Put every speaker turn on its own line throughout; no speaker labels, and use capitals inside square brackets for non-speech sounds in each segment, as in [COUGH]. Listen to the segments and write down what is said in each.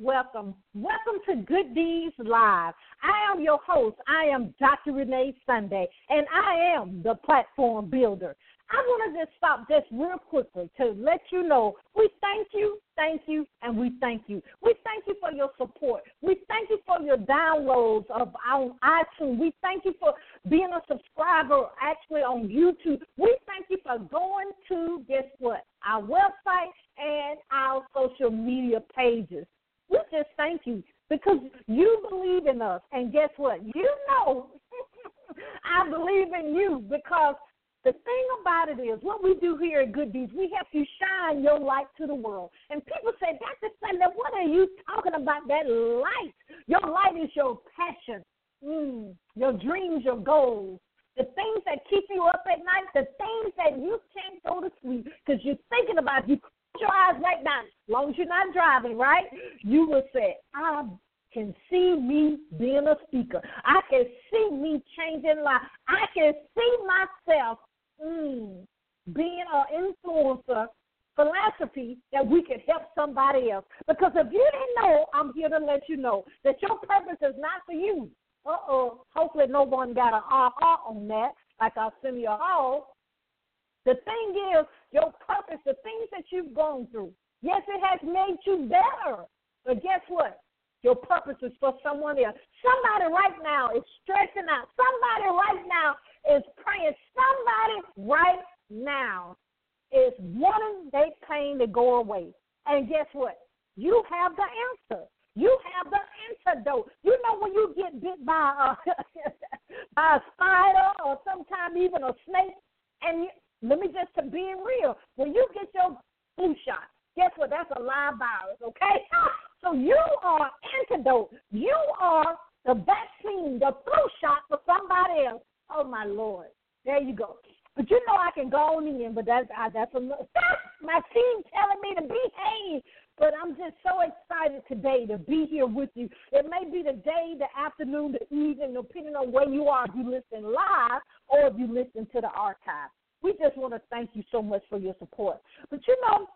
welcome. Welcome to Good Deeds Live. I am your host. I am Dr. Renee Sunday, and I am the platform builder. I want to just stop just real quickly to let you know we thank you, thank you, and we thank you. We thank you for your support. We thank you for your downloads of our iTunes. We thank you for being a subscriber actually on YouTube. We thank you for going to, guess what, our website and our social media pages. We just thank you because you believe in us. And guess what? You know [LAUGHS] I believe in you because the thing about it is, what we do here at Good Deeds, we help you shine your light to the world. And people say, Dr. Sunday, what are you talking about? That light. Your light is your passion, mm, your dreams, your goals, the things that keep you up at night, the things that you can't go to sleep because you're thinking about. You your eyes right now, as long as you're not driving, right? You will say, I can see me being a speaker. I can see me changing lives. I can see myself mm, being an influencer philanthropy that we can help somebody else. Because if you didn't know, I'm here to let you know that your purpose is not for you. Uh oh. Hopefully, no one got an aha on that, like Arsenio Hall. The thing is, your purpose, the things that you've gone through, yes, it has made you better. But guess what? Your purpose is for someone else. Somebody right now is stressing out. Somebody right now is praying. Somebody right now is wanting their pain to go away. And guess what? You have the answer. You have the antidote. You know when you get bit by a [LAUGHS] by a spider or sometimes even a snake, and you, let me just to being real, when you get your flu shot, guess what? That's a live virus, okay? [LAUGHS] So you are antidote. You are the vaccine, the flu shot for somebody else. Oh my Lord. There you go. But you know I can go on in, but that's uh, that's a, [LAUGHS] my team telling me to behave. But I'm just so excited today to be here with you. It may be the day, the afternoon, the evening, depending on where you are, if you listen live or if you listen to the archive. We just want to thank you so much for your support. But you know,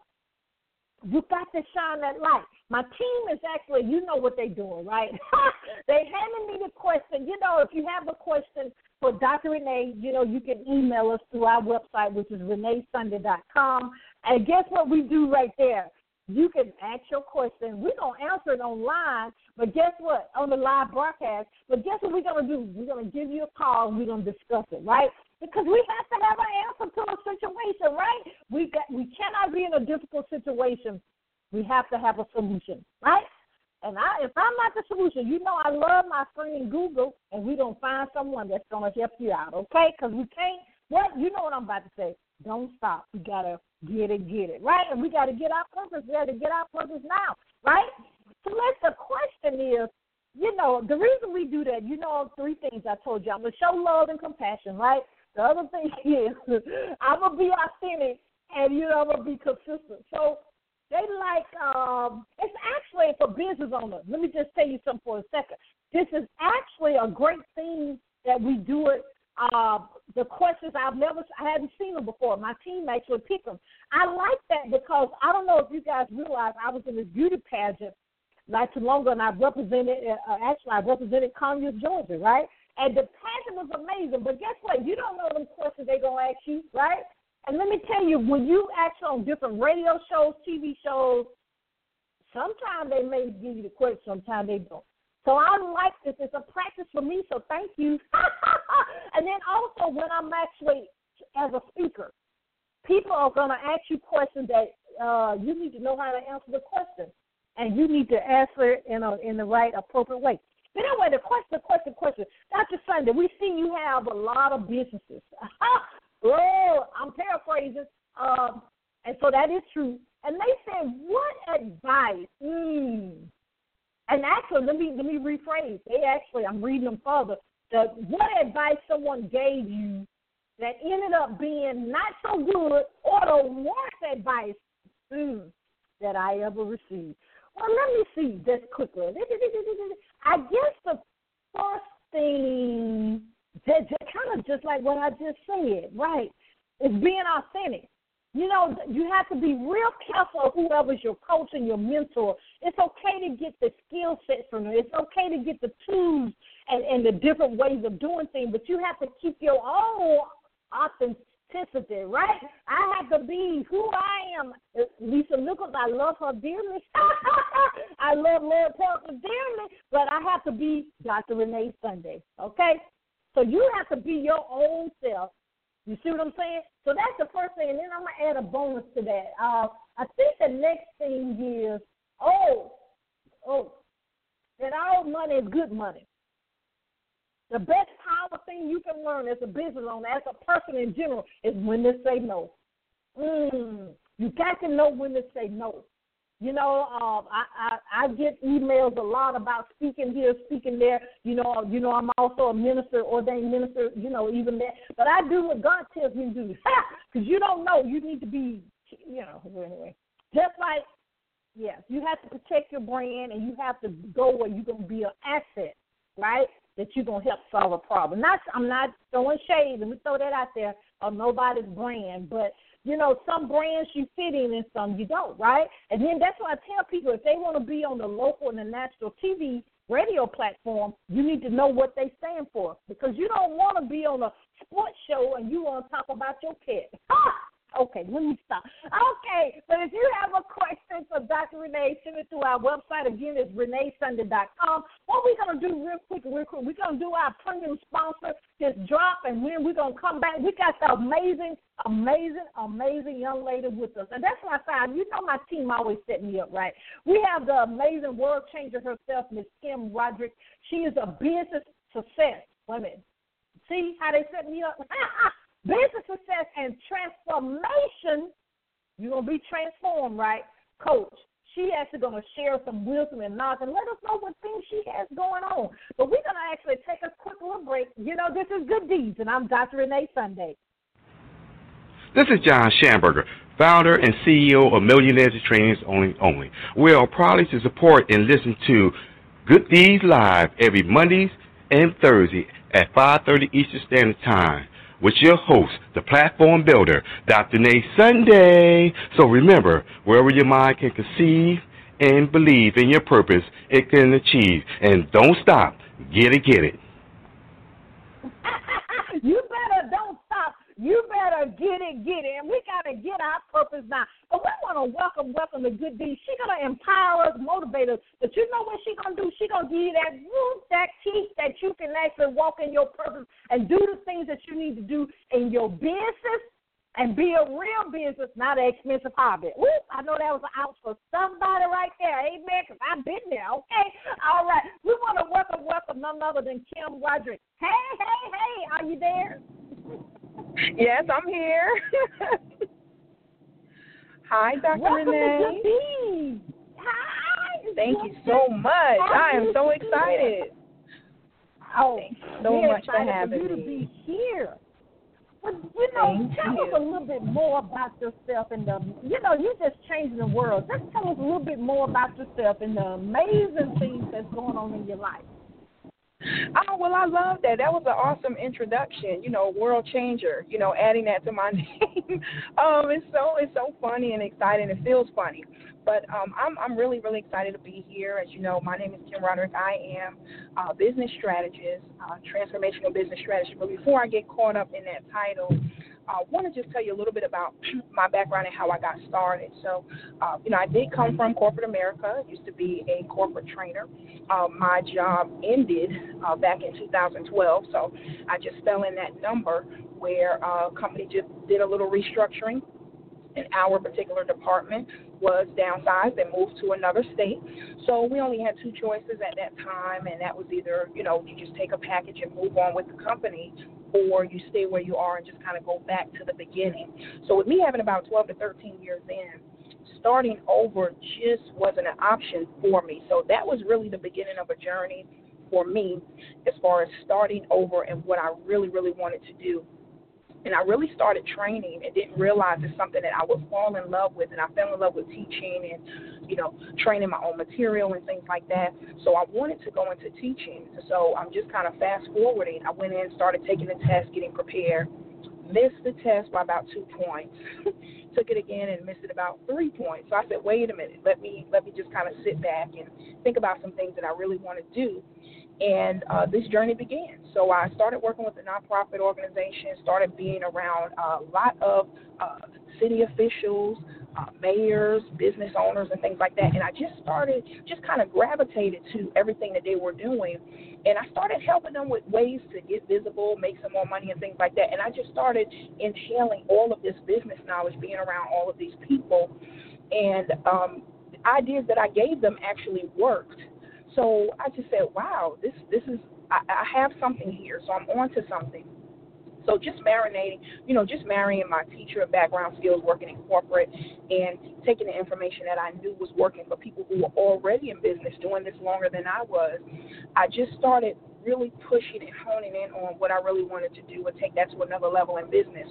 you got to shine that light. My team is actually, you know what they're doing, right? [LAUGHS] they handed me the question. You know, if you have a question for Dr. Renee, you know, you can email us through our website, which is reneesunday.com. And guess what we do right there? You can ask your question. We're going to answer it online, but guess what? On the live broadcast. But guess what we're going to do? We're going to give you a call and we're going to discuss it, right? Because we have to have an answer to a situation, right? We got we cannot be in a difficult situation. We have to have a solution, right? And I, if I'm not the solution, you know I love my friend Google, and we don't find someone that's gonna help you out, okay? Because we can't. What you know what I'm about to say? Don't stop. We gotta get it, get it, right? And we gotta get our purpose. We gotta get our purpose now, right? So let the question is, you know, the reason we do that, you know, three things I told you. I'm gonna show love and compassion, right? The other thing [LAUGHS] is, I'm gonna be authentic, and you know, I'm gonna be consistent. So they like um, it's actually for business owners. Let me just tell you something for a second. This is actually a great thing that we do it. Uh, the questions I've never, I hadn't seen them before. My team actually picked them. I like that because I don't know if you guys realize I was in this beauty pageant not too long ago, and I represented. Uh, actually, I represented Conyers, Georgia, right? And the pageant was amazing. But guess what? You don't know them questions they're gonna ask you, right? And let me tell you, when you actually on different radio shows, TV shows, sometimes they may give you the question, sometimes they don't. So I like this. It's a practice for me, so thank you. [LAUGHS] and then also when I'm actually as a speaker, people are going to ask you questions that uh, you need to know how to answer the question, and you need to answer it in a in the right appropriate way. But anyway, the question, the question, question. Dr. Sunday, we see you have a lot of businesses. [LAUGHS] oh, I'm paraphrasing. Um, and so that is true. And they said, what advice? Mm. And actually, let me let me rephrase. They actually, I'm reading them further. The, what advice someone gave you that ended up being not so good, or the worst advice mm, that I ever received. Well, let me see just quickly. [LAUGHS] I guess the first thing, that, kind of just like what I just said, right, is being authentic. You know, you have to be real careful of whoever's your coach and your mentor. It's okay to get the skill set from them. It's okay to get the tools and, and the different ways of doing things, but you have to keep your own authenticity, right? I have to be who I am. Lisa Nichols, I love her dearly. [LAUGHS] I love Laura Parker dearly, but I have to be Dr. Renee Sunday, okay? So you have to be your own self you see what I'm saying? So that's the first thing, and then I'm gonna add a bonus to that. Uh, I think the next thing is, oh, oh, that all money is good money. The best power thing you can learn as a business owner, as a person in general, is when to say no. Mm, you got to know when to say no. You know, um, I, I I get emails a lot about speaking here, speaking there. You know, you know, I'm also a minister, ordained minister. You know, even that. But I do what God tells me to do, [LAUGHS] because you don't know. You need to be, you know, anyway. Just like, yes, you have to protect your brand, and you have to go where you're gonna be an asset, right? That you're gonna help solve a problem. Not, I'm not throwing shade, and we throw that out there on nobody's brand, but you know, some brands you fit in and some you don't, right? And then that's why I tell people if they want to be on the local and the national TV radio platform, you need to know what they stand for because you don't want to be on a sports show and you want to talk about your pet. [LAUGHS] Okay, let me stop. Okay, but if you have a question for Dr. Renee, send it to our website. Again, it's reneesunday.com. What we're going to do real quick, real quick, we're going to do our premium sponsor, just drop, and then we're going to come back. We got the amazing, amazing, amazing young lady with us. And that's my side. You know my team always set me up, right? We have the amazing world changer herself, Miss Kim Roderick. She is a business success. Women, See how they set me up? [LAUGHS] business success and transformation, you're going to be transformed, right? Coach, she actually going to share some wisdom and knowledge and let us know what things she has going on. But we're going to actually take a quick little break. You know, this is Good Deeds, and I'm Dr. Renee Sunday.
This is John Schamberger, founder and CEO of Millionaires Trainings Only Only. We are proud to support and listen to Good Deeds Live every Mondays and Thursday at 5.30 Eastern Standard Time with your host, the platform builder, Dr. Nate Sunday. So remember, wherever your mind can conceive and believe in your purpose, it can achieve. And don't stop. Get it, get it. [LAUGHS]
you better don't stop. You better get it, get it. And we got to get our purpose now. But we want to welcome, welcome the good deeds. She's going to empower us, motivate us. But you know what she's going to do? She's going to give you that root, that key that you can actually walk in your purpose and do the things that you need to do in your business and be a real business, not an expensive hobby. Ooh, I know that was an out for somebody right there. Amen. Because I've been there. Okay. All right. We want to welcome, welcome none other than Kim Roderick. Hey, hey, hey. Are you there?
Yes, I'm here. [LAUGHS] Hi, Dr.
Welcome
Renee.
To Hi.
Thank you so much. I am so excited.
Oh,
Thanks so much for having
for you
me.
to be here. But you know,
Thank
tell
you.
us a little bit more about yourself and the you know, you're just changing the world. Just tell us a little bit more about yourself and the amazing things that's going on in your life.
Oh well, I love that. That was an awesome introduction. You know, world changer. You know, adding that to my [LAUGHS] name. um, it's so it's so funny and exciting. It feels funny, but um, I'm I'm really really excited to be here. As you know, my name is Kim Roderick. I am a business strategist, uh, transformational business strategist. But before I get caught up in that title. I want to just tell you a little bit about [CLEARS THROAT] my background and how I got started. So, uh, you know, I did come from corporate America. I used to be a corporate trainer. Uh, my job ended uh, back in 2012, so I just fell in that number where uh, a company just did a little restructuring. And our particular department was downsized and moved to another state. So we only had two choices at that time, and that was either, you know, you just take a package and move on with the company, or you stay where you are and just kind of go back to the beginning. So with me having about 12 to 13 years in, starting over just wasn't an option for me. So that was really the beginning of a journey for me as far as starting over and what I really, really wanted to do. And I really started training and didn't realize it's something that I would fall in love with. And I fell in love with teaching and, you know, training my own material and things like that. So I wanted to go into teaching. So I'm just kind of fast forwarding. I went in, started taking the test, getting prepared, missed the test by about two points. [LAUGHS] Took it again and missed it about three points. So I said, wait a minute, let me let me just kind of sit back and think about some things that I really want to do. And uh, this journey began. So I started working with a nonprofit organization, started being around a lot of uh, city officials, uh, mayors, business owners, and things like that. And I just started, just kind of gravitated to everything that they were doing. And I started helping them with ways to get visible, make some more money, and things like that. And I just started inhaling all of this business knowledge, being around all of these people. And um, the ideas that I gave them actually worked. So I just said, wow, this, this is, I, I have something here. So I'm on to something. So just marinating, you know, just marrying my teacher background skills working in corporate and taking the information that I knew was working for people who were already in business doing this longer than I was. I just started really pushing and honing in on what I really wanted to do and take that to another level in business.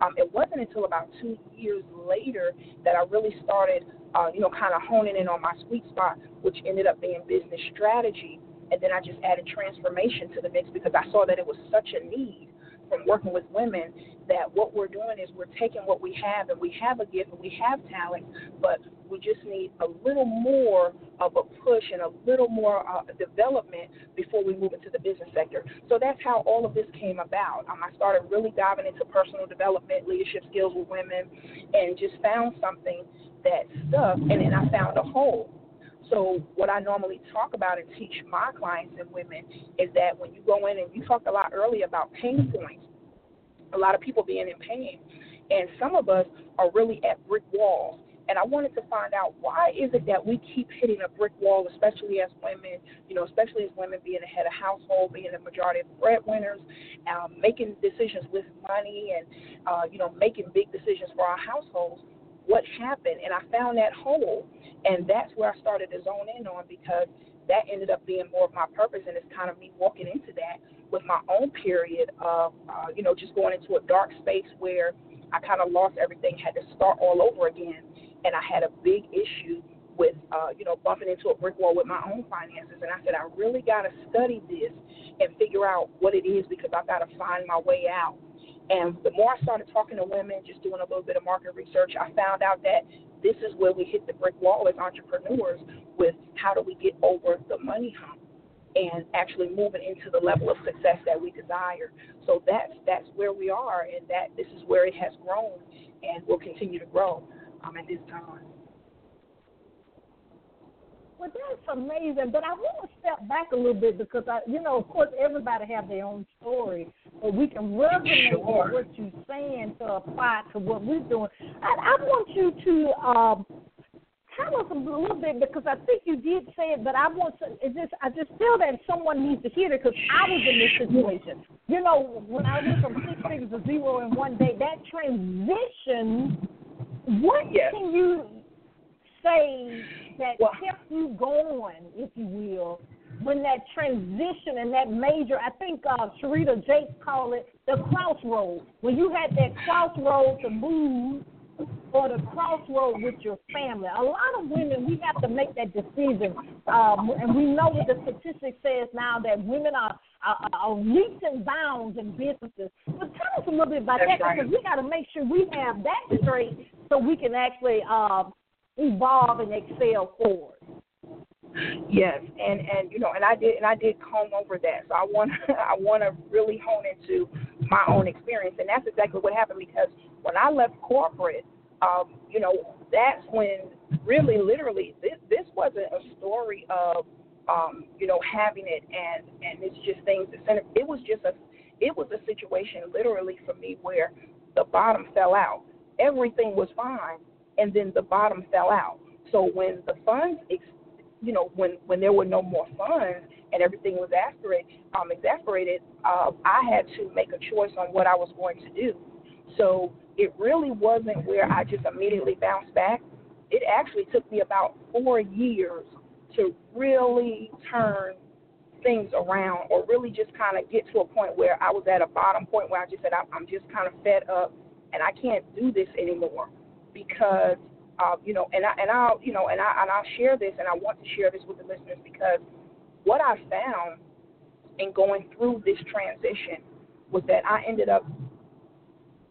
Um, it wasn't until about two years later that I really started, uh, you know, kind of honing in on my sweet spot, which ended up being business strategy. And then I just added transformation to the mix because I saw that it was such a need from working with women that what we're doing is we're taking what we have and we have a gift and we have talent, but we just need a little more of a push and a little more uh, development before we move into the business sector. So that's how all of this came about. Um, I started really diving into personal development, leadership skills with women, and just found something that stuck, and then I found a hole. So, what I normally talk about and teach my clients and women is that when you go in and you talked a lot earlier about pain points, a lot of people being in pain, and some of us are really at brick walls. And I wanted to find out why is it that we keep hitting a brick wall, especially as women, you know, especially as women being the head of household, being the majority of breadwinners, um, making decisions with money, and uh, you know, making big decisions for our households. What happened? And I found that hole and that's where I started to zone in on because that ended up being more of my purpose, and it's kind of me walking into that with my own period of, uh, you know, just going into a dark space where I kind of lost everything, had to start all over again, and I had a big issue with, uh, you know, bumping into a brick wall with my own finances. And I said, I really got to study this and figure out what it is because I've got to find my way out. And the more I started talking to women, just doing a little bit of market research, I found out that this is where we hit the brick wall as entrepreneurs with how do we get over the money hump and actually moving into the level of success that we desire. So that's that's where we are, and that this is where it has grown and will continue to grow um, at this time.
Well, that's amazing. But I want to step back a little bit because I, you know, of course, everybody have their own story, but we can resonate sure. with what you're saying to apply to what we're doing. I, I want you to um, tell us a little bit because I think you did say it, but I want to. Is this? I just feel that someone needs to hear it because I was in this situation. You know, when I went from six figures to zero in one day, that transition. What yes. can you say that kept you going, if you will, when that transition and that major, I think uh, Serita Jakes called it the crossroad. When you had that crossroad to move or the crossroad with your family. A lot of women, we have to make that decision. Um, and we know what the statistics says now that women are, are, are leaps and bounds in businesses. But tell us a little bit about That's that right. because we got to make sure we have that straight so we can actually uh, evolve and excel forward.
Yes, and and you know, and I did and I did comb over that. So I want [LAUGHS] I want to really hone into my own experience, and that's exactly what happened because when I left corporate, um, you know, that's when really, literally, this this wasn't a story of um, you know having it and and it's just things. that center. It was just a it was a situation literally for me where the bottom fell out. Everything was fine, and then the bottom fell out. So when the funds, ex- you know, when when there were no more funds and everything was exasperated, um, exasperated, uh, I had to make a choice on what I was going to do. So it really wasn't where I just immediately bounced back. It actually took me about four years to really turn things around or really just kind of get to a point where I was at a bottom point where I just said, I'm just kind of fed up and I can't do this anymore because uh, you know, and I and I'll you know, and I and I'll share this, and I want to share this with the listeners because what I found in going through this transition was that I ended up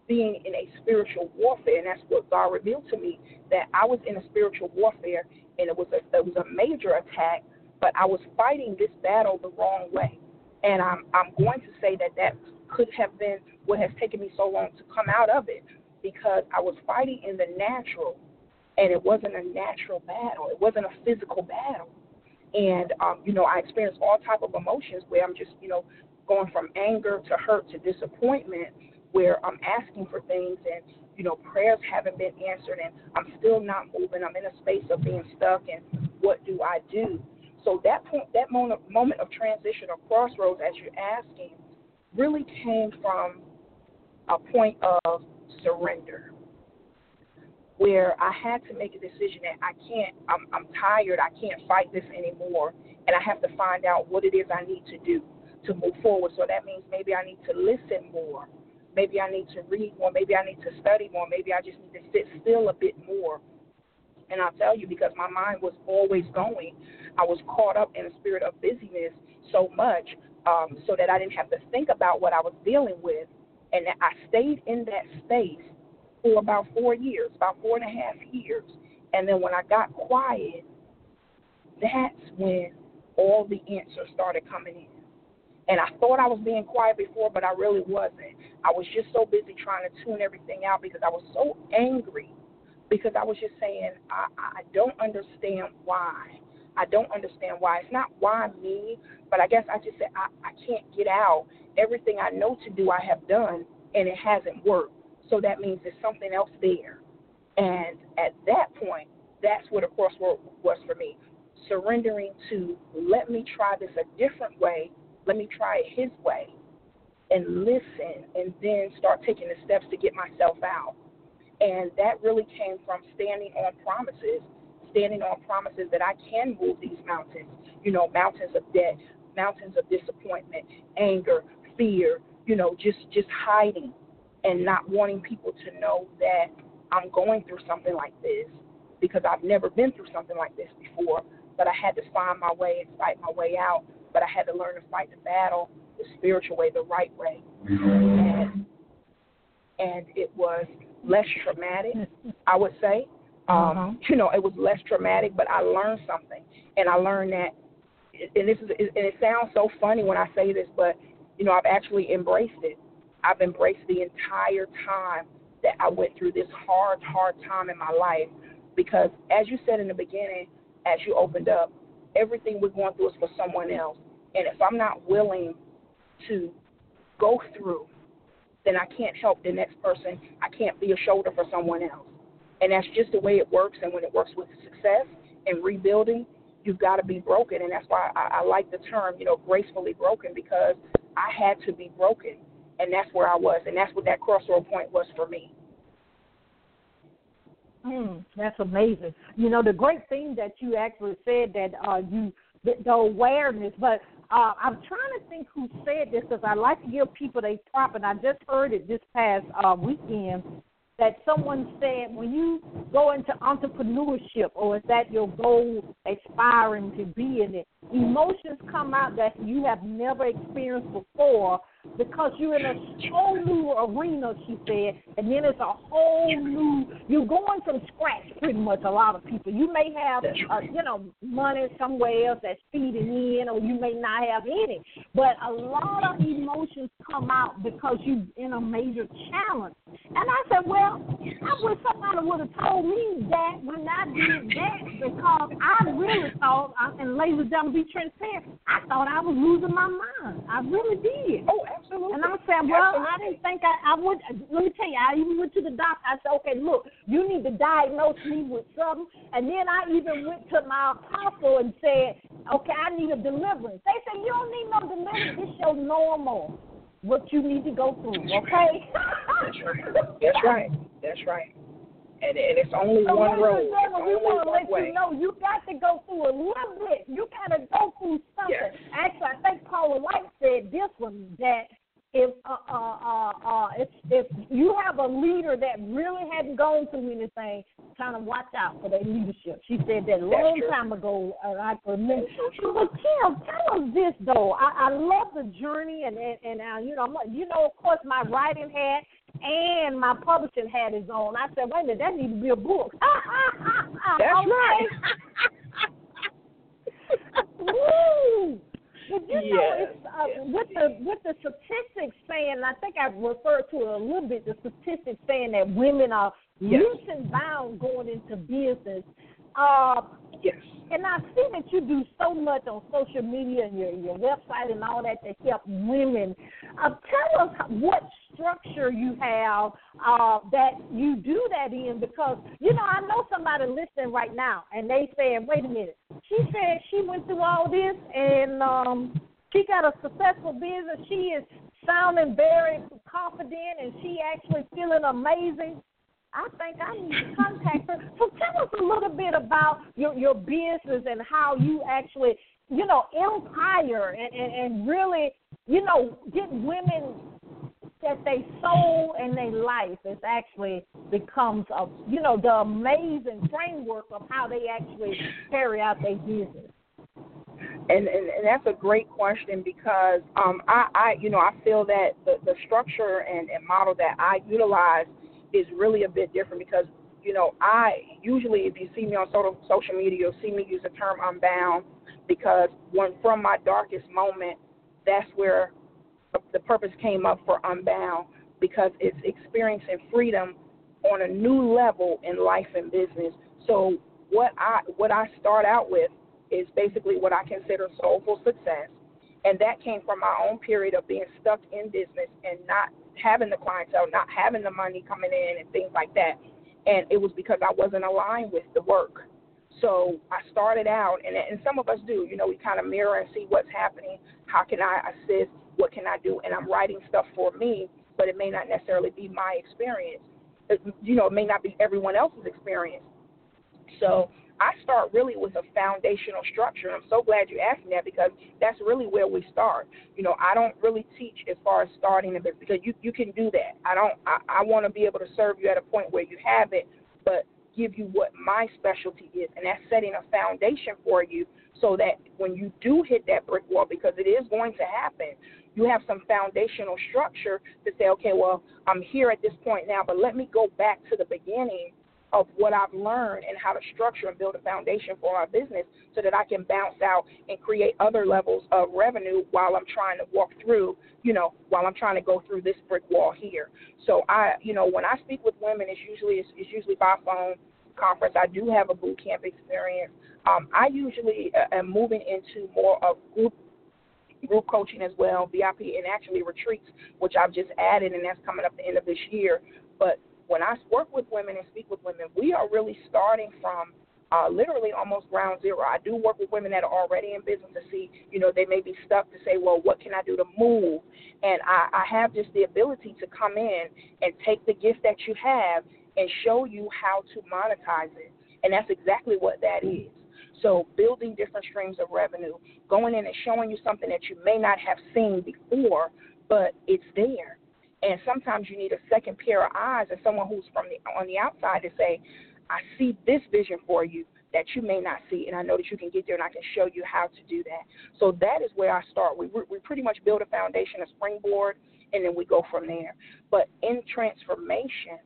being in a spiritual warfare, and that's what God revealed to me that I was in a spiritual warfare, and it was a it was a major attack, but I was fighting this battle the wrong way, and I'm I'm going to say that that could have been what has taken me so long to come out of it because I was fighting in the natural, and it wasn't a natural battle. It wasn't a physical battle, and um, you know I experienced all type of emotions where I'm just you know going from anger to hurt to disappointment where I'm asking for things and you know prayers haven't been answered and I'm still not moving. I'm in a space of being stuck and what do I do? So that point, that moment, moment of transition or crossroads, as you're asking, really came from a point of surrender, where I had to make a decision that I can't. I'm, I'm tired. I can't fight this anymore, and I have to find out what it is I need to do to move forward. So that means maybe I need to listen more Maybe I need to read more. Maybe I need to study more. Maybe I just need to sit still a bit more. And I'll tell you, because my mind was always going, I was caught up in a spirit of busyness so much um, so that I didn't have to think about what I was dealing with. And I stayed in that space for about four years, about four and a half years. And then when I got quiet, that's when all the answers started coming in. And I thought I was being quiet before, but I really wasn't. I was just so busy trying to tune everything out because I was so angry because I was just saying, I, I don't understand why. I don't understand why. It's not why me, but I guess I just said, I, I can't get out. Everything I know to do, I have done, and it hasn't worked. So that means there's something else there. And at that point, that's what a crossroad was for me. Surrendering to let me try this a different way let me try it his way and listen and then start taking the steps to get myself out. And that really came from standing on promises, standing on promises that I can move these mountains, you know, mountains of debt, mountains of disappointment, anger, fear, you know, just just hiding and not wanting people to know that I'm going through something like this because I've never been through something like this before, but I had to find my way and fight my way out but I had to learn to fight the battle the spiritual way, the right way. And, and it was less traumatic, [LAUGHS] I would say. Um, uh-huh. You know, it was less traumatic, but I learned something. And I learned that, and this is, and it sounds so funny when I say this, but, you know, I've actually embraced it. I've embraced the entire time that I went through this hard, hard time in my life. Because as you said in the beginning, as you opened up, everything we're going through is for someone else. And if I'm not willing to go through, then I can't help the next person. I can't be a shoulder for someone else. And that's just the way it works. And when it works with success and rebuilding, you've got to be broken. And that's why I, I like the term, you know, gracefully broken because I had to be broken. And that's where I was. And that's what that crossroad point was for me.
Mm, that's amazing. You know, the great thing that you actually said that uh, you the, the awareness, but uh, I'm trying to think who said this because I like to give people a prop, and I just heard it this past uh, weekend that someone said when you go into entrepreneurship or is that your goal aspiring to be in it, emotions come out that you have never experienced before because you're in a whole new arena, she said, and then it's a whole new. You're going from scratch, pretty much. A lot of people. You may have, uh, you know, money somewhere else that's feeding in, or you may not have any. But a lot of emotions come out because you're in a major challenge. And I said, well, I wish somebody would have told me that when I did that because I really thought, and ladies and gentlemen, be transparent. I thought I was losing my mind. I really did.
Oh, absolutely.
And I'm saying, well, absolutely. I didn't think I, I would. Let me tell you, I even went to the doctor. I said, okay, look, you need to diagnose me with something. And then I even went to my apostle and said, okay, I need a deliverance. They said, you don't need no deliverance. It's your normal. What you need to go through, okay?
That's right. That's [LAUGHS] right. That's right and, and it's only so one road. It's
we want to let
way.
you know you got to go through a little bit. You got to go through something.
Yes.
Actually, I think Paula White said this one that if uh, uh, uh, uh, if if you have a leader that really hadn't gone through anything, kind of watch out for their leadership. She said that a long time ago. I remember. But Kim, tell us this though. I, I love the journey, and and, and uh, you know, you know, of course, my writing hat and my publishing hat is on. I said, wait a minute, that needs to be a book. [LAUGHS]
That's right. [LAUGHS]
Woo! But you
Yeah,
know, it's uh, with the with the statistics saying, I think I've referred to it a little bit. The statistics saying that women are
Yes.
loose and bound going into business. Uh,
Yes.
and I see that you do so much on social media and your your website and all that to help women. Uh, tell us what structure you have uh, that you do that in, because you know I know somebody listening right now and they saying, "Wait a minute." She said she went through all this and um, she got a successful business. She is sounding very confident and she actually feeling amazing. I think I need to contact her. So tell us a little bit about your your business and how you actually, you know, empire and, and, and really, you know, get women that they soul and their life is actually becomes a you know, the amazing framework of how they actually carry out their business.
And, and and that's a great question because um I I you know I feel that the the structure and, and model that I utilize is really a bit different because you know I usually if you see me on social social media you'll see me use the term unbound because when from my darkest moment that's where the purpose came up for unbound because it's experiencing freedom on a new level in life and business. So what I what I start out with is basically what I consider soulful success. And that came from my own period of being stuck in business and not having the clientele, not having the money coming in and things like that. And it was because I wasn't aligned with the work. So I started out, and, and some of us do, you know, we kind of mirror and see what's happening. How can I assist? What can I do? And I'm writing stuff for me, but it may not necessarily be my experience. It, you know, it may not be everyone else's experience. So I start really with a foundational structure. I'm so glad you asked me that because that's really where we start. You know, I don't really teach as far as starting a business because you you can do that. I don't. I, I want to be able to serve you at a point where you have it, but give you what my specialty is, and that's setting a foundation for you so that when you do hit that brick wall, because it is going to happen, you have some foundational structure to say, okay, well, I'm here at this point now, but let me go back to the beginning of what I've learned and how to structure and build a foundation for my business so that I can bounce out and create other levels of revenue while I'm trying to walk through, you know, while I'm trying to go through this brick wall here. So I, you know, when I speak with women, it's usually it's, it's usually by phone conference. I do have a boot camp experience. Um, I usually uh, am moving into more of group group coaching as well, VIP, and actually retreats, which I've just added, and that's coming up the end of this year. But when I work with women and speak with women, we are really starting from uh, literally almost ground zero. I do work with women that are already in business to see, you know, they may be stuck to say, well, what can I do to move? And I, I have just the ability to come in and take the gift that you have and show you how to monetize it. And that's exactly what that is. So building different streams of revenue, going in and showing you something that you may not have seen before, but it's there. And sometimes you need a second pair of eyes and someone who's from the on the outside to say, I see this vision for you that you may not see, and I know that you can get there, and I can show you how to do that. So that is where I start. We we pretty much build a foundation, a springboard, and then we go from there. But in transformation,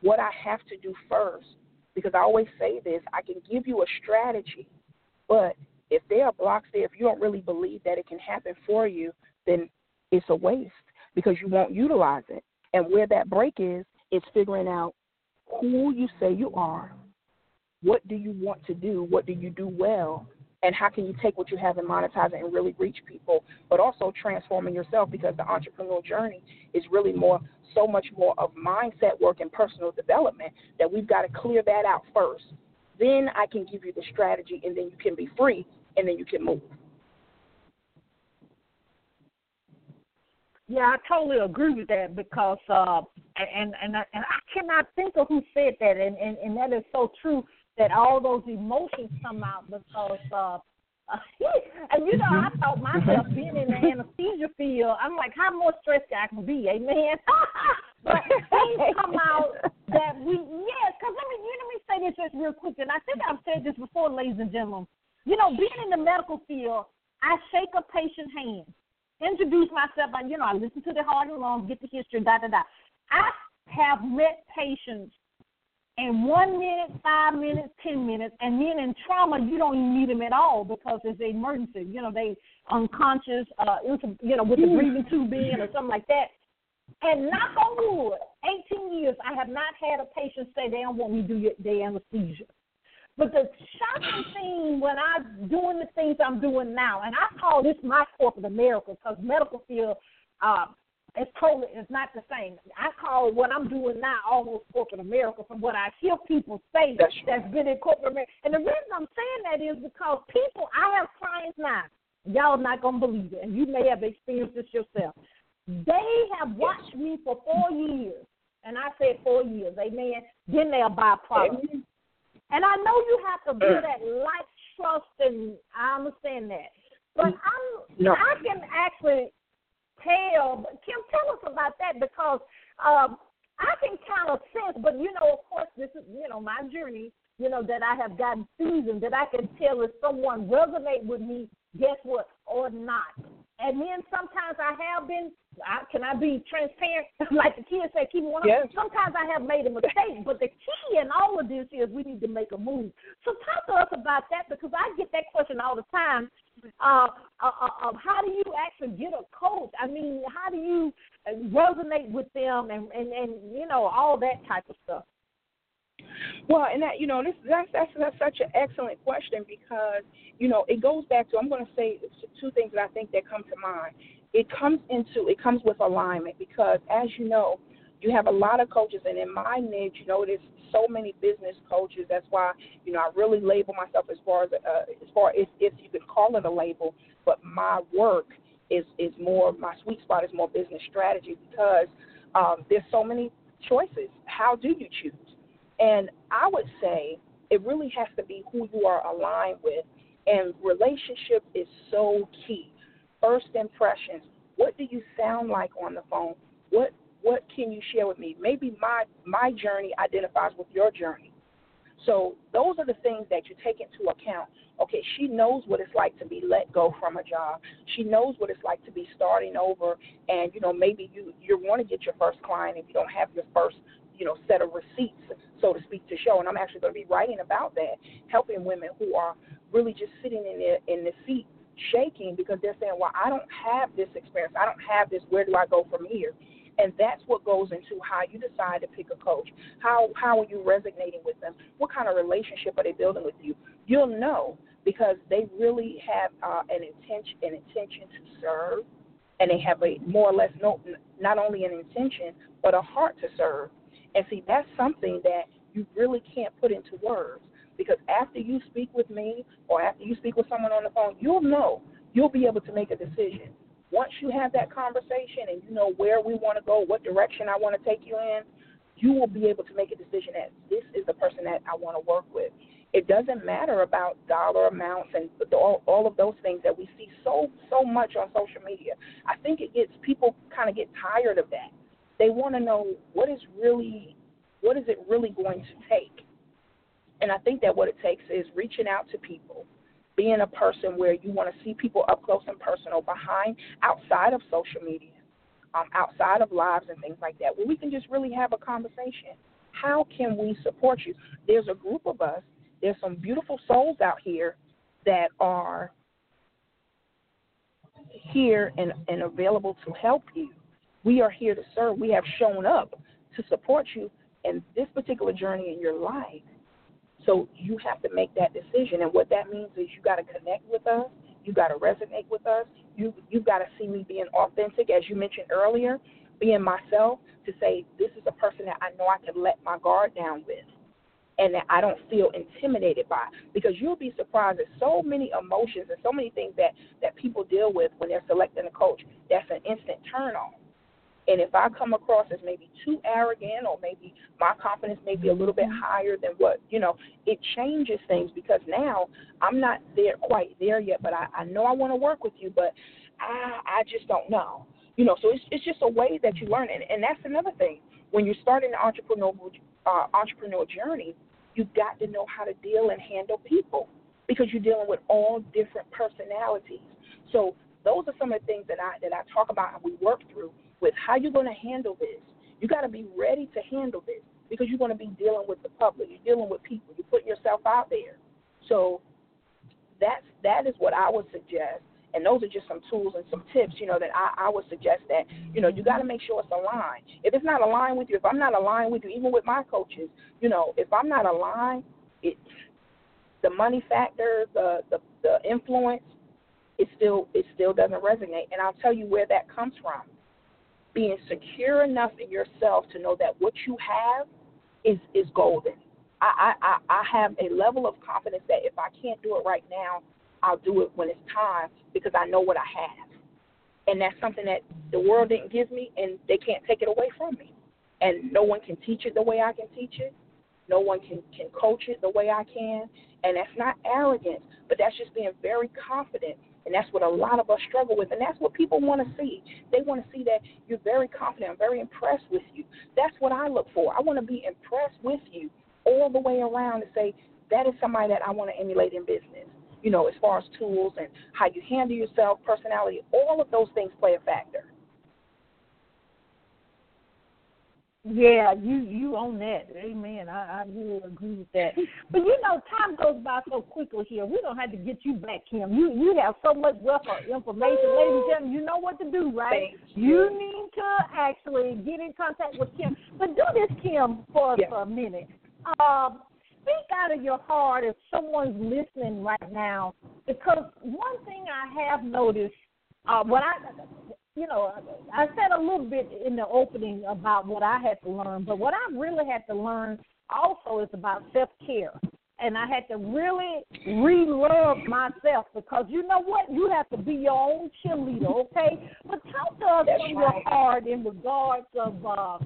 what I have to do first, because I always say this, I can give you a strategy, but if there are blocks there, if you don't really believe that it can happen for you, then it's a waste because you won't utilize it. And where that break is, is figuring out who you say you are, what do you want to do, what do you do well, and how can you take what you have and monetize it and really reach people, but also transforming yourself because the entrepreneurial journey is really more, so much more of mindset work and personal development that we've got to clear that out first. Then I can give you the strategy, and then you can be free, and then you can move.
Yeah, I totally agree with that because uh and and I, and I cannot think of who said that and, and and that is so true that all those emotions come out because uh [LAUGHS] and you know, I thought myself being in the anesthesia field, I'm like, how more stressed I can be, amen. [LAUGHS] but things come out that we, yes, because let me, let me say this just real quick, and I think I've said this before, ladies and gentlemen. You know, being in the medical field, I shake a patient's hand, introduce myself, and you know, I listen to their heart and lungs, get the history, da da da. I have met patients in one minute, five minutes, ten minutes, and then in trauma you don't even need them at all because it's an emergency. You know, they unconscious, uh, you know, with the breathing tube in or something like that. And knock on wood, 18 years, I have not had a patient say they don't want me to do their anesthesia. But the shocking thing when I'm doing the things I'm doing now, and I call this my corporate America because medical field uh, is totally it's not the same. I call what I'm doing now almost corporate America from what I hear people say
that's,
that's been in corporate America. And the reason I'm saying that is because people, I have clients now. Y'all not gonna believe it, and you may have experienced this yourself. They have watched me for four years, and I said four years, amen. Then they'll buy products. And I know you have to do [CLEARS THROAT] that like trust, and I understand that. But I'm,
no.
I can actually tell. Kim, tell us about that because um, I can kind of sense. But you know, of course, this is you know my journey. You know that I have gotten seasoned. That I can tell if someone resonate with me. Guess what? Or not. And then sometimes I have been, I, can I be transparent? [LAUGHS] like the kids say, keep one.
Yes.
Sometimes I have made a mistake, but the key in all of this is we need to make a move. So talk to us about that because I get that question all the time. Uh, uh, uh, how do you actually get a coach? I mean, how do you resonate with them and, and, and you know all that type of stuff?
Well, and that you know, this that's that's that's such an excellent question because you know it goes back to I'm going to say two things that I think that come to mind. It comes into it comes with alignment because as you know, you have a lot of coaches, and in my niche, you know, there's so many business coaches. That's why you know I really label myself as far as uh, as far as if you could call it a label, but my work is is more my sweet spot is more business strategy because um, there's so many choices. How do you choose? And I would say it really has to be who you are aligned with. And relationship is so key. First impressions. What do you sound like on the phone? What what can you share with me? Maybe my my journey identifies with your journey. So those are the things that you take into account. Okay, she knows what it's like to be let go from a job. She knows what it's like to be starting over and you know maybe you you want to get your first client if you don't have your first you know, set of receipts, so to speak, to show. And I'm actually going to be writing about that, helping women who are really just sitting in the in the seat, shaking because they're saying, "Well, I don't have this experience. I don't have this. Where do I go from here?" And that's what goes into how you decide to pick a coach. How how are you resonating with them? What kind of relationship are they building with you? You'll know because they really have uh, an intention an intention to serve, and they have a more or less no, not only an intention but a heart to serve. And see, that's something that you really can't put into words because after you speak with me or after you speak with someone on the phone, you'll know, you'll be able to make a decision. Once you have that conversation and you know where we want to go, what direction I want to take you in, you will be able to make a decision that this is the person that I want to work with. It doesn't matter about dollar amounts and all, all of those things that we see so so much on social media. I think it gets people kind of get tired of that they want to know what is really what is it really going to take. And I think that what it takes is reaching out to people, being a person where you want to see people up close and personal, behind outside of social media, um, outside of lives and things like that, where we can just really have a conversation. How can we support you? There's a group of us. There's some beautiful souls out here that are here and, and available to help you we are here to serve. We have shown up to support you in this particular journey in your life. So you have to make that decision. And what that means is you got to connect with us. You got to resonate with us. You you got to see me being authentic, as you mentioned earlier, being myself. To say this is a person that I know I can let my guard down with, and that I don't feel intimidated by. Because you'll be surprised at so many emotions and so many things that that people deal with when they're selecting a coach. That's an instant turn on. And if I come across as maybe too arrogant or maybe my confidence may be a little bit higher than what, you know, it changes things because now I'm not there quite there yet, but I, I know I want to work with you, but I, I just don't know. You know, so it's, it's just a way that you learn. And, and that's another thing. When you're starting the entrepreneur, uh, entrepreneur journey, you've got to know how to deal and handle people because you're dealing with all different personalities. So those are some of the things that I that I talk about and we work through with how you're going to handle this. You got to be ready to handle this because you're going to be dealing with the public. You're dealing with people. You're putting yourself out there. So that's that is what I would suggest. And those are just some tools and some tips, you know, that I, I would suggest that, you know, you got to make sure it's aligned. If it's not aligned with you, if I'm not aligned with you, even with my coaches, you know, if I'm not aligned, it, the money factor, the, the, the influence, it still, it still doesn't resonate. And I'll tell you where that comes from. Being secure enough in yourself to know that what you have is, is golden. I, I, I have a level of confidence that if I can't do it right now, I'll do it when it's time because I know what I have. And that's something that the world didn't give me and they can't take it away from me. And no one can teach it the way I can teach it. No one can, can coach it the way I can. And that's not arrogance, but that's just being very confident. And that's what a lot of us struggle with. And that's what people want to see. They want to see that you're very confident. I'm very impressed with you. That's what I look for. I want to be impressed with you all the way around and say, that is somebody that I want to emulate in business you know, as far as tools and how you handle yourself, personality, all of those things play a factor.
Yeah, you you own that. Amen. I, I really agree with that. But you know, time goes by so quickly here. We don't have to get you back, Kim. You you have so much wealth of information, ladies and gentlemen. You know what to do, right?
You.
you. need to actually get in contact with Kim. But do this, Kim, for us for a minute. Um, speak out of your heart if someone's listening right now, because one thing I have noticed, uh, what I, you know, I said a little bit in the opening about what I had to learn, but what I really had to learn also is about self care. And I had to really re-love myself because you know what? You have to be your own cheerleader, okay? But talk to us from your heart in regards of, uh,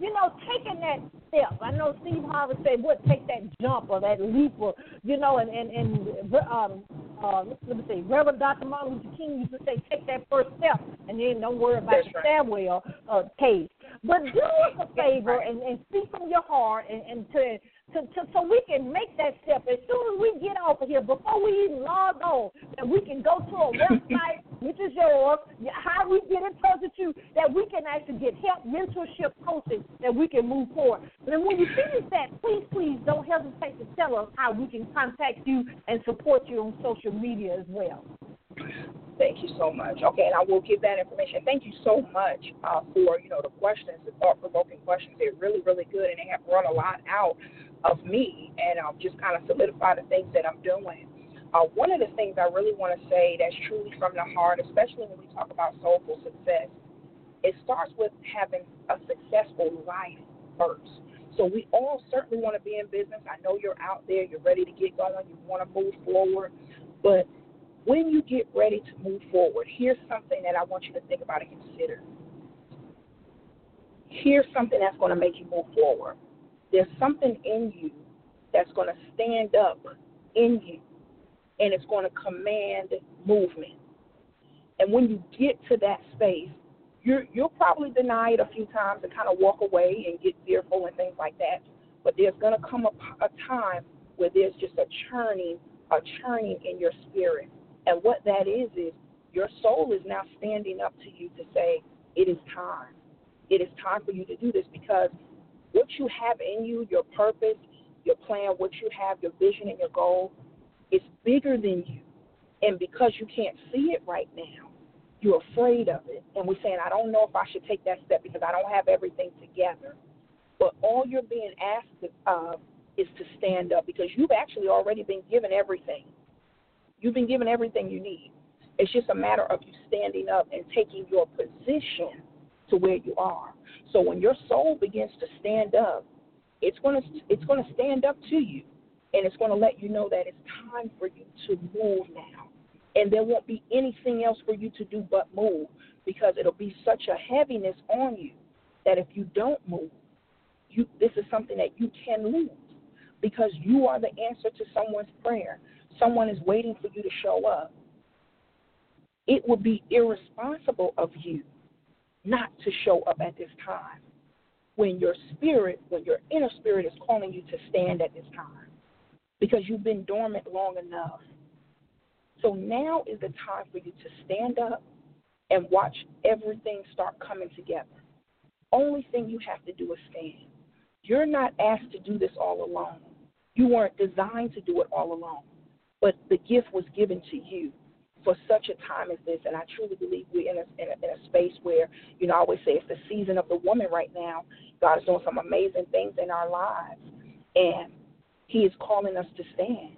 you know, taking that step. I know Steve Harvey said, "What take that jump or that leap or you know?" And and and um, uh, let me say, Reverend Dr. Martin Luther King used to say, "Take that first step, and then don't worry about
That's
the
right.
stairwell uh, case." But do us a favor and, and speak from your heart and, and to to, to, so we can make that step as soon as we get off of here, before we even log on, that we can go to a [LAUGHS] website, which is yours, how we get in touch with you, that we can actually get help, mentorship, coaching, that we can move forward. And when you finish that, please, please don't hesitate to tell us how we can contact you and support you on social media as well.
Thank you so much. Okay, and I will give that information. Thank you so much uh, for you know the questions, the thought provoking questions. They're really, really good, and they have run a lot out of me, and I'll just kind of solidify the things that I'm doing. Uh, one of the things I really want to say that's truly from the heart, especially when we talk about soulful success, it starts with having a successful life first. So we all certainly want to be in business. I know you're out there, you're ready to get going, you want to move forward, but when you get ready to move forward, here's something that I want you to think about and consider. Here's something that's going to make you move forward. There's something in you that's going to stand up in you, and it's going to command movement. And when you get to that space, you're, you'll probably deny it a few times and kind of walk away and get fearful and things like that. But there's going to come a, a time where there's just a churning, a churning in your spirit. And what that is is your soul is now standing up to you to say, it is time. It is time for you to do this because what you have in you, your purpose, your plan, what you have, your vision and your goal, is bigger than you. And because you can't see it right now, you're afraid of it. And we're saying, I don't know if I should take that step because I don't have everything together. But all you're being asked of uh, is to stand up because you've actually already been given everything. You've been given everything you need. It's just a matter of you standing up and taking your position to where you are. So when your soul begins to stand up, it's going to it's going to stand up to you, and it's going to let you know that it's time for you to move now, and there won't be anything else for you to do but move because it'll be such a heaviness on you that if you don't move, you this is something that you can lose because you are the answer to someone's prayer. Someone is waiting for you to show up. It would be irresponsible of you not to show up at this time when your spirit, when your inner spirit is calling you to stand at this time because you've been dormant long enough. So now is the time for you to stand up and watch everything start coming together. only thing you have to do is stand. You're not asked to do this all alone. You weren't designed to do it all alone, but the gift was given to you for such a time as this. And I truly believe we're in a, in a, in a space where, you know, I always say it's the season of the woman right now. God is doing some amazing things in our lives. And He is calling us to stand.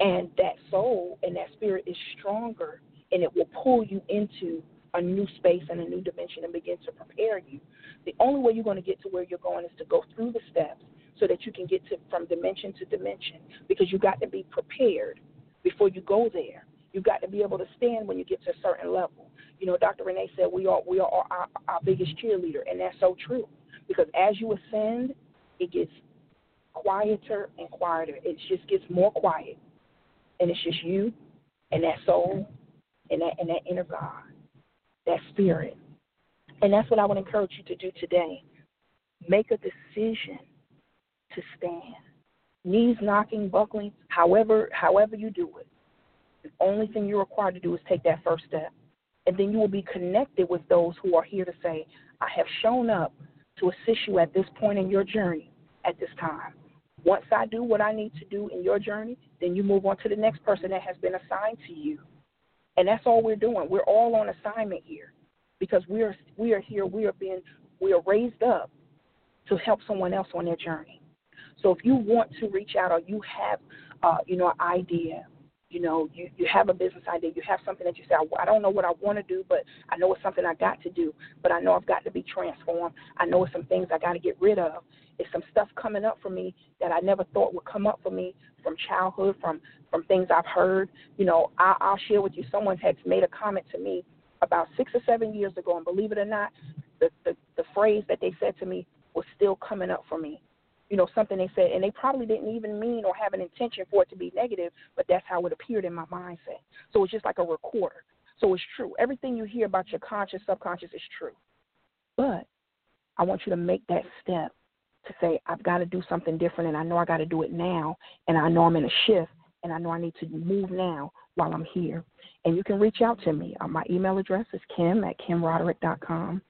And that soul and that spirit is stronger, and it will pull you into a new space and a new dimension and begin to prepare you. The only way you're going to get to where you're going is to go through the steps so that you can get to from dimension to dimension because you got to be prepared before you go there. You've got to be able to stand when you get to a certain level. You know, Dr. Renee said we are we are our, our biggest cheerleader, and that's so true. Because as you ascend, it gets quieter and quieter. It just gets more quiet, and it's just you and that soul and that and that inner God, that spirit. And that's what I would encourage you to do today. Make a decision to stand. Knees knocking, buckling, however however you do it. The only thing you're required to do is take that first step. And then you will be connected with those who are here to say, I have shown up to assist you at this point in your journey at this time. Once I do what I need to do in your journey, then you move on to the next person that has been assigned to you. And that's all we're doing. We're all on assignment here because we are we are here, we are being we are raised up to help someone else on their journey. So if you want to reach out or you have uh, you know, an idea you know, you, you have a business idea, you have something that you say, I, I don't know what I want to do, but I know it's something I got to do, but I know I've got to be transformed. I know it's some things I got to get rid of. It's some stuff coming up for me that I never thought would come up for me from childhood, from from things I've heard. You know, I, I'll share with you. Someone had made a comment to me about six or seven years ago, and believe it or not, the the, the phrase that they said to me was still coming up for me you know, something they said, and they probably didn't even mean or have an intention for it to be negative, but that's how it appeared in my mindset. So it's just like a recorder. So it's true. Everything you hear about your conscious, subconscious is true. But I want you to make that step to say, I've got to do something different, and I know I got to do it now, and I know I'm in a shift, and I know I need to move now while I'm here. And you can reach out to me. Uh, my email address is kim at kimroderick.com.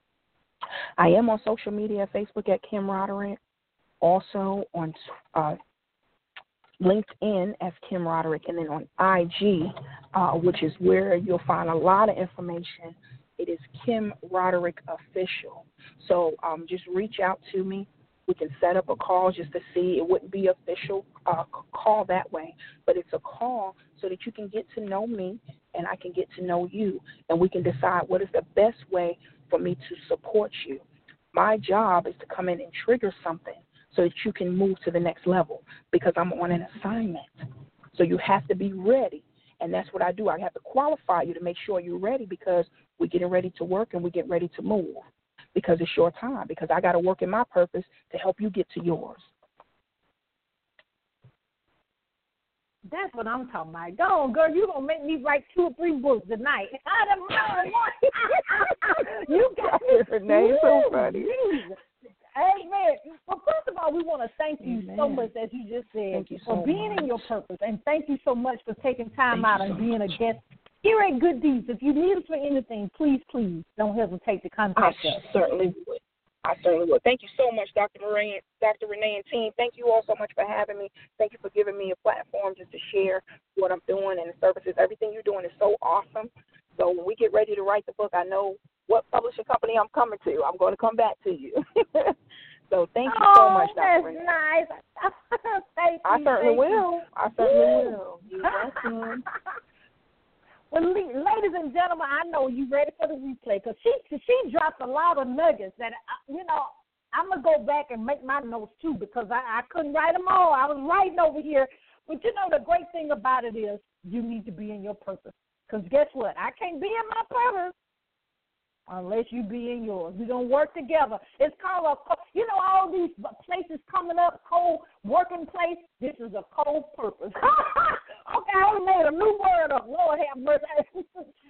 I am on social media, Facebook at Kim Roderick also on uh, LinkedIn as Kim Roderick, and then on IG, uh, which is where you'll find a lot of information. It is Kim Roderick Official. So um, just reach out to me. We can set up a call just to see. It wouldn't be official uh, call that way, but it's a call so that you can get to know me and I can get to know you, and we can decide what is the best way for me to support you. My job is to come in and trigger something so that you can move to the next level because I'm on an assignment. So you have to be ready. And that's what I do. I have to qualify you to make sure you're ready because we're getting ready to work and we get ready to move because it's your time, because I got to work in my purpose to help you get to yours.
That's what I'm talking about. Go on, girl. You're gonna make me write two or three books tonight. [LAUGHS] [LAUGHS] you got [LAUGHS]
Her name so funny.
Jesus. Amen. Well, first of all, we want to thank you Amen. so much, as you just said,
you
for being
much.
in your purpose. And thank you so much for taking time
thank
out
and
so
being
much. a guest here at Good Deeds. If you need us for anything, please, please don't hesitate to contact
I
us.
certainly would. I certainly would. Thank you so much, Dr. Renee, Dr. Renee and team. Thank you all so much for having me. Thank you for giving me a platform just to share what I'm doing and the services. Everything you're doing is so awesome. So when we get ready to write the book, I know what publishing company I'm coming to. I'm going to come back to you. [LAUGHS] So thank you
oh,
so much,
Dr.
That's
nice. [LAUGHS] thank
I
you,
certainly
thank
will.
You.
I certainly will. [LAUGHS] You're welcome.
well, ladies and gentlemen, I know you ready for the replay because she she dropped a lot of nuggets that uh, you know I'm gonna go back and make my notes too because I, I couldn't write them all. I was writing over here, but you know the great thing about it is you need to be in your purpose. Because guess what? I can't be in my purpose unless you be in yours. We're going to work together. It's called a, you know, all these places coming up, co-working place. This is a co-purpose. [LAUGHS] okay, I made a new word up. Lord have mercy. [LAUGHS]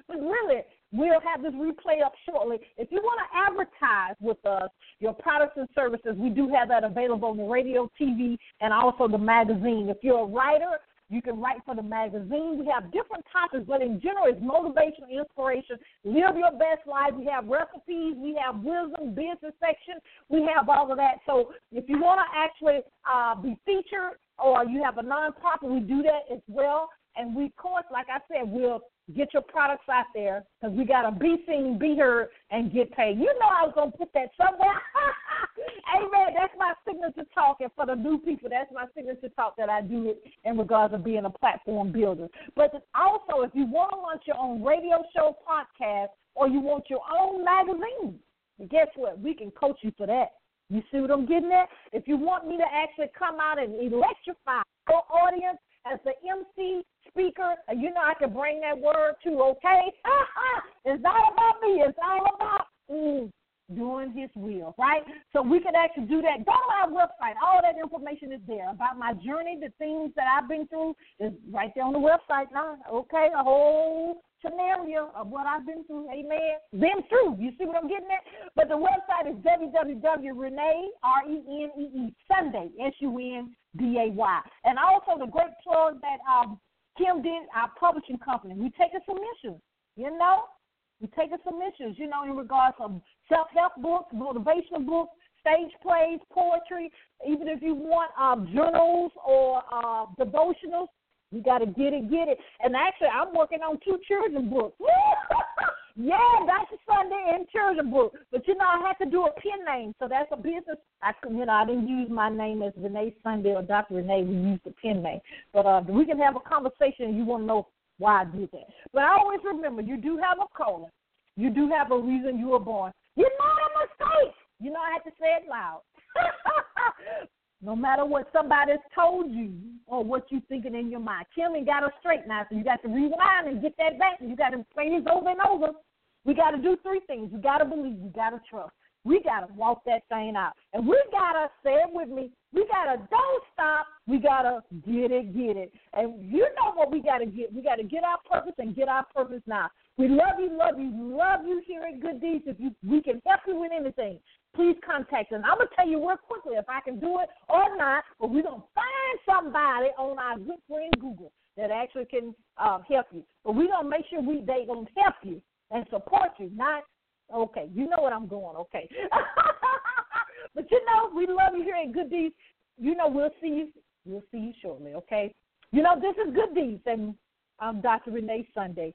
but really, we'll have this replay up shortly. If you want to advertise with us, your products and services, we do have that available on the radio, TV, and also the magazine. If you're a writer, You can write for the magazine. We have different topics, but in general, it's motivation, inspiration. Live your best life. We have recipes. We have wisdom, business section. We have all of that. So if you want to actually uh, be featured or you have a nonprofit, we do that as well. And we, of course, like I said, we'll get your products out there because we got to be seen, be heard, and get paid. You know I was going to put that somewhere. [LAUGHS] Amen. That's my signature talk. And for the new people, that's my signature talk that I do it in regards to being a platform builder. But also, if you want to launch your own radio show, podcast, or you want your own magazine, guess what? We can coach you for that. You see what I'm getting at? If you want me to actually come out and electrify your audience as the MC speaker, you know I can bring that word to, okay? [LAUGHS] it's not about me. It's all about mm, doing his will, right? So we can actually do that. Go to our website. All that information is there about my journey, the things that I've been through is right there on the website now. Okay, a whole scenario of what I've been through. Amen. Been through. You see what I'm getting at? But the website is www.renee, R-E-N-E-E, Sunday, S-U-N-D-A-Y. And also the great plug that um, Kim did, our publishing company. We take a submission, you know? We take a submissions, you know, in regards to self-help books, motivational books, stage plays, poetry, even if you want um, journals or uh, devotionals, you got to get it, get it. And actually, I'm working on two children books. [LAUGHS] yeah, that's a Sunday and children book. But you know, I had to do a pen name, so that's a business. I you know, I didn't use my name as Renee Sunday or Dr. Renee. We used the pen name. But uh, we can have a conversation. You want to know why I did that. But I always remember, you do have a calling. You do have a reason you were born. You're not a mistake. You know, I had to say it loud. [LAUGHS] no matter what somebody's told you or what you're thinking in your mind. Kim ain't got us straight now, so you got to rewind and get that back. You got to play this over and over. We got to do three things. We got to believe. We got to trust. We got to walk that thing out. And we got to, say it with me, we got to don't stop. We got to get it, get it. And you know what we got to get. We got to get our purpose and get our purpose now. We love you, love you, love you here at Good Deeds. If you, we can help you with anything, please contact us. I'm to tell you real quickly if I can do it or not, but we're to find somebody on our good friend Google that actually can uh, help you. But we're to make sure we they to help you and support you, not, okay, you know what I'm going, okay. [LAUGHS] but you know, we love you here at Good Deeds. You know, we'll see you. We'll see you shortly, okay? You know, this is Good Deeds, and I'm Dr. Renee Sunday.